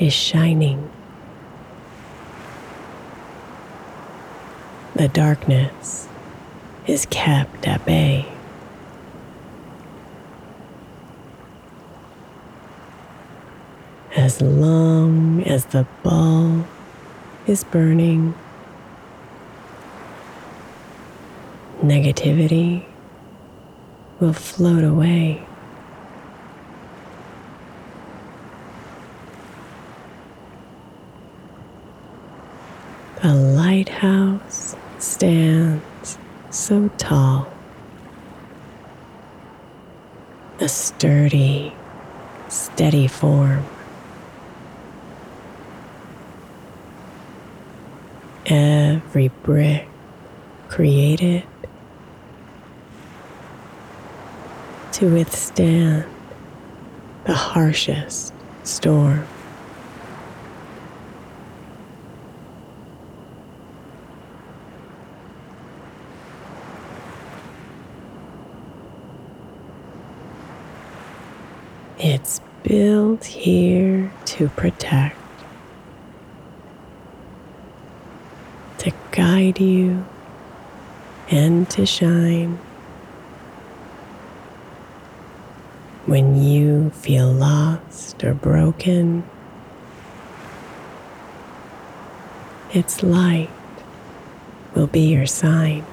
is shining, the darkness is kept at bay. As long as the bulb is burning, negativity will float away. The lighthouse stands so tall, a sturdy, steady form. Every brick created to withstand the harshest storm. It's built here to protect, to guide you, and to shine. When you feel lost or broken, its light will be your sign.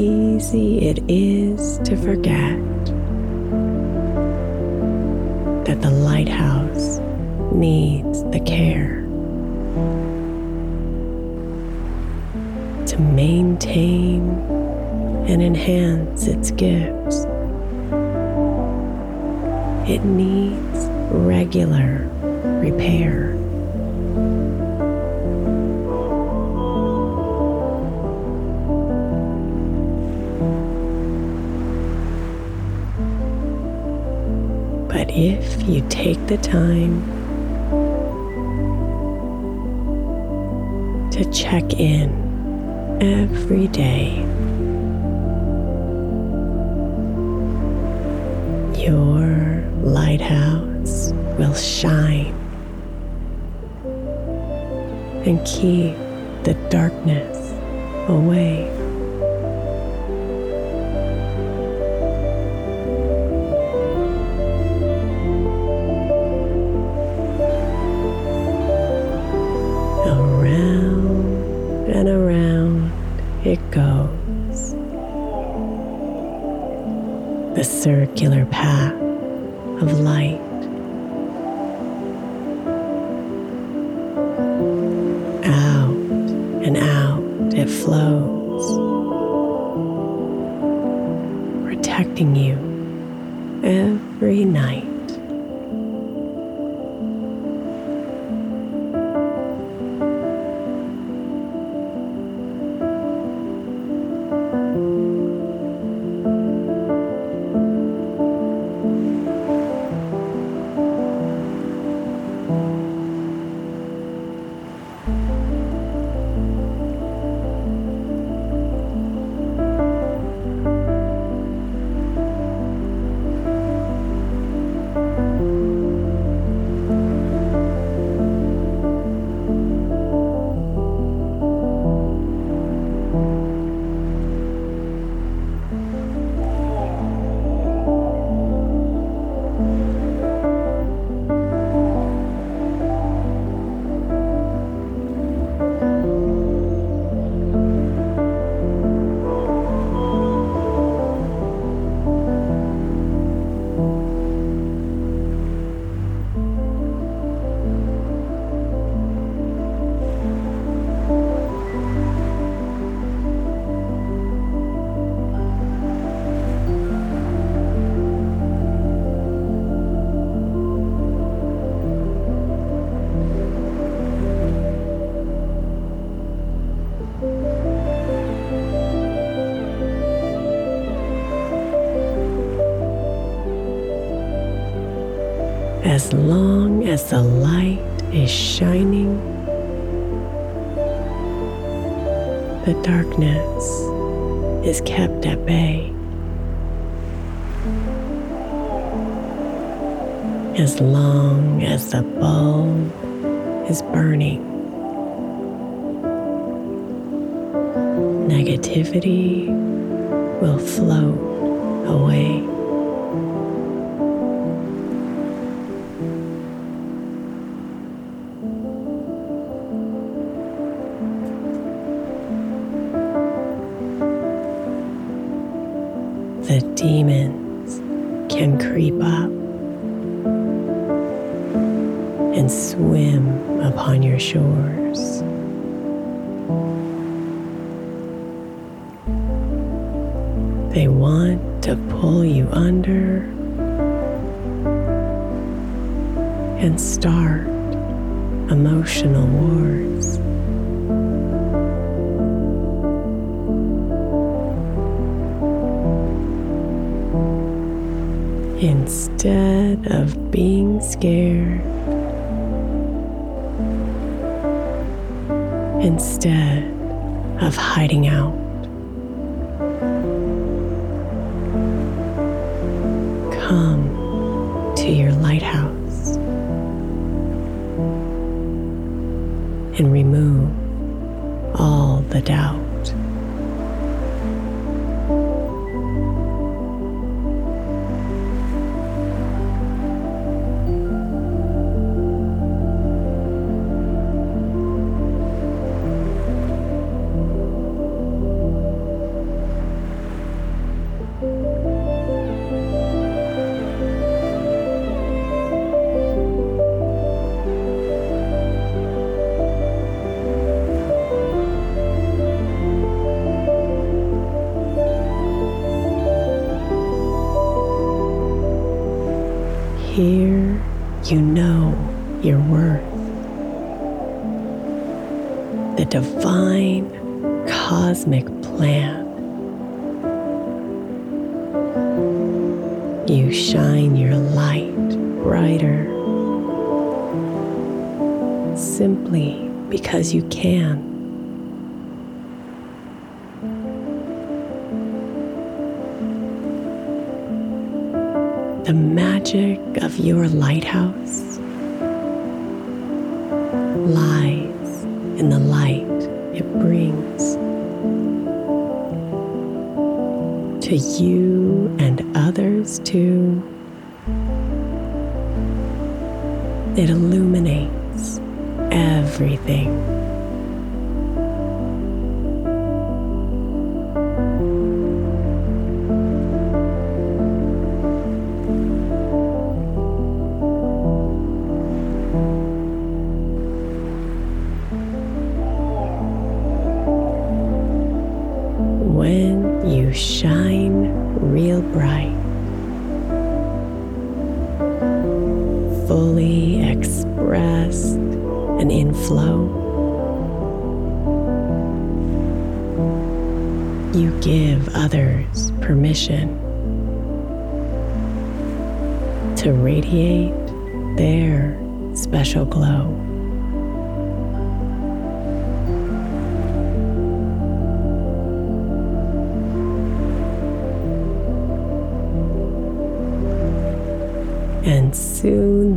Easy it is to forget that the lighthouse needs the care to maintain and enhance its gifts. It needs regular repair. But if you take the time to check in every day, your lighthouse will shine and keep the darkness away. Circular path of light. As long as the light is shining, the darkness is kept at bay. As long as the bulb is burning, negativity will float away. Swim upon your shores. They want to pull you under and start emotional wars. Instead of being scared, instead of hiding out, come to your lighthouse and remove all the doubt. You shine your light brighter simply because you can. The magic of your lighthouse lies in the light it brings to you and others too. It illuminates everything. Fully expressed and in flow, you give others permission to radiate their special glow.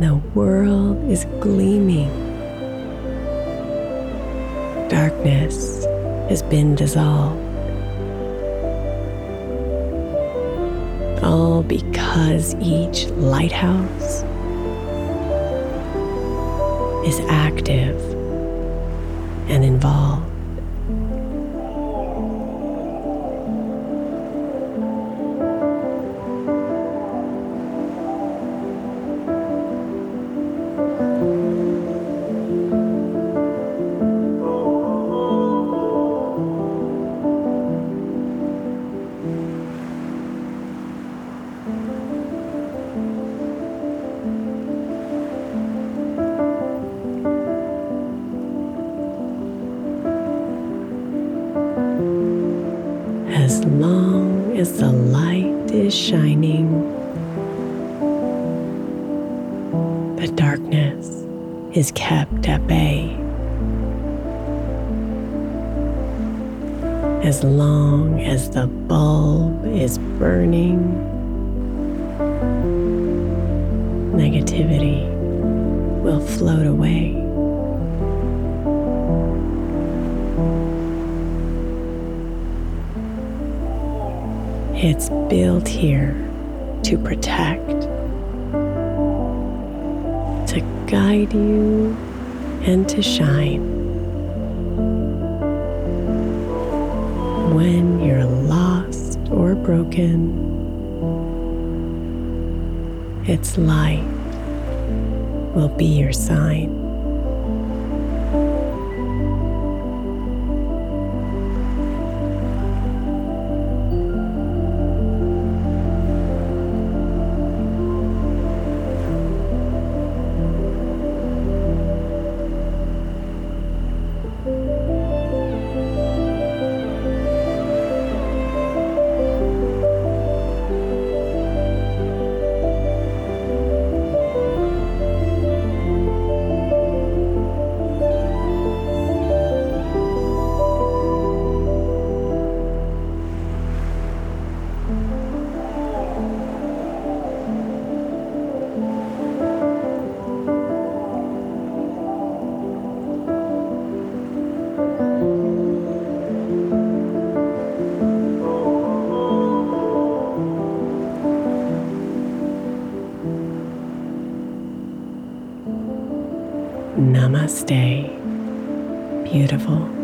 The world is gleaming. Darkness has been dissolved. All because each lighthouse is active and involved. Is kept at bay. As long as the bulb is burning, negativity will float away. It's built here to protect, guide you, and to shine. When you're lost or broken, its light will be your sign. Namaste, beautiful.